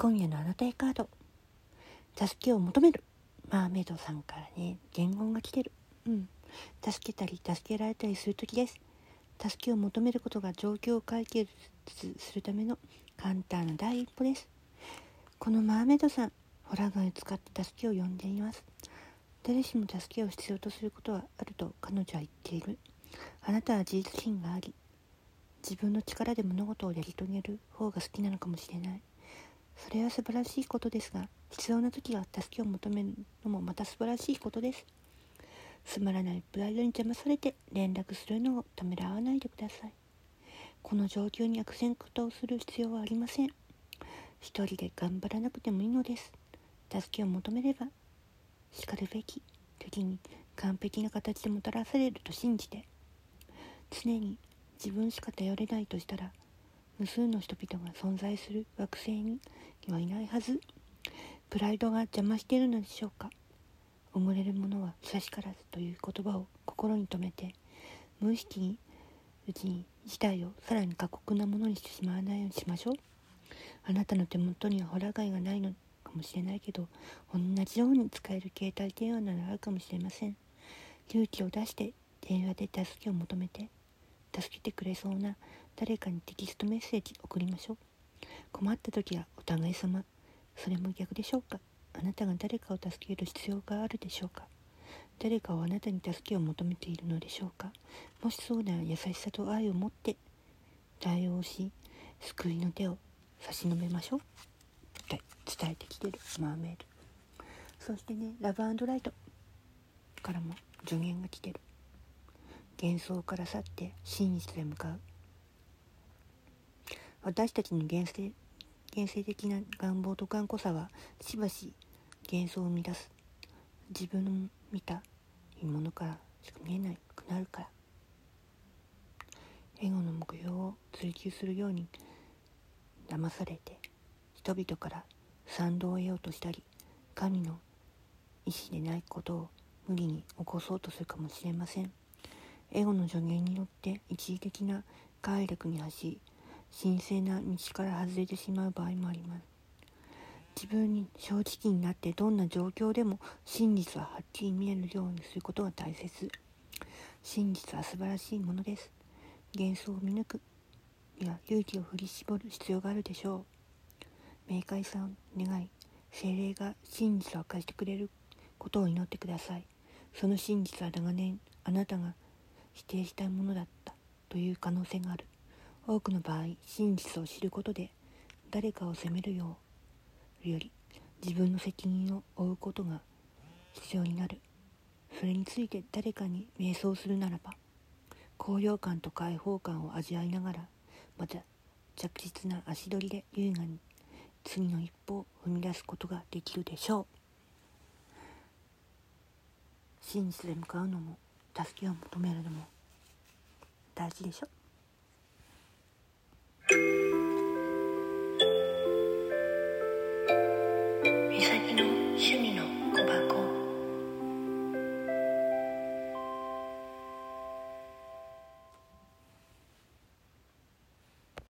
今夜のあなたへカード。助けを求める。マーメイドさんからね伝言が来てる。うん。助けたり助けられたりする時です。助けを求めることが状況を解決するための簡単な第一歩です。このマーメイドさんホラーガイを使って助けを呼んでいます。誰しも助けを必要とすることはあると彼女は言っている。あなたは自立心があり自分の力で物事をやり遂げる方が好きなのかもしれない。それは素晴らしいことですが必要な時は助けを求めるのもまた素晴らしいことです。つまらないプライドに邪魔されて連絡するのをためらわないでください。この状況に悪戦苦闘する必要はありません。一人で頑張らなくてもいいのです。助けを求めればしかるべき時に完璧な形でもたらされると信じて常に自分しか頼れないとしたら無数の人々が存在する惑星にはいないはず。プライドが邪魔しているのでしょうか。溺れる者は久しからずという言葉を心に留めて無意識にうちに事態をさらに過酷なものにしてしまわないようにしましょう。あなたの手元にはホラ貝がないのかもしれないけど同じように使える携帯電話ならあるかもしれません。勇気を出して電話で助けを求めて助けてくれそうな誰かにテキストメッセージ送りましょう。困った時はお互い様。それも逆でしょうか。あなたが誰かを助ける必要があるでしょうか。誰かはあなたに助けを求めているのでしょうか。もしそうなら優しさと愛を持って対応し救いの手を差し伸べましょう。って伝えてきてる。マーメイドそしてねラブライトからも助言が来てる。幻想から去って真実へ向かう。私たちの現世現世的な願望と頑固さはしばし幻想を生み出す。自分の見たいいものからしか見えなくなるから。エゴの目標を追求するように騙されて人々から賛同を得ようとしたり神の意志でないことを無理に起こそうとするかもしれません。エゴの助言によって一時的な快楽に走り神聖な道から外れてしまう場合もあります。自分に正直になってどんな状況でも真実ははっきり見えるようにすることが大切。真実は素晴らしいものです。幻想を見抜く。には勇気を振り絞る必要があるでしょう。明快さを願い精霊が真実を明かしてくれることを祈ってください。その真実は長年あなたが否定したいものだったという可能性がある。多くの場合真実を知ることで誰かを責めるようより自分の責任を負うことが必要になる。それについて誰かに瞑想するならば高揚感と解放感を味わいながらまた着実な足取りで優雅に次の一歩を踏み出すことができるでしょう。真実で向かうのも助けを求めるのも大事でしょ thank you.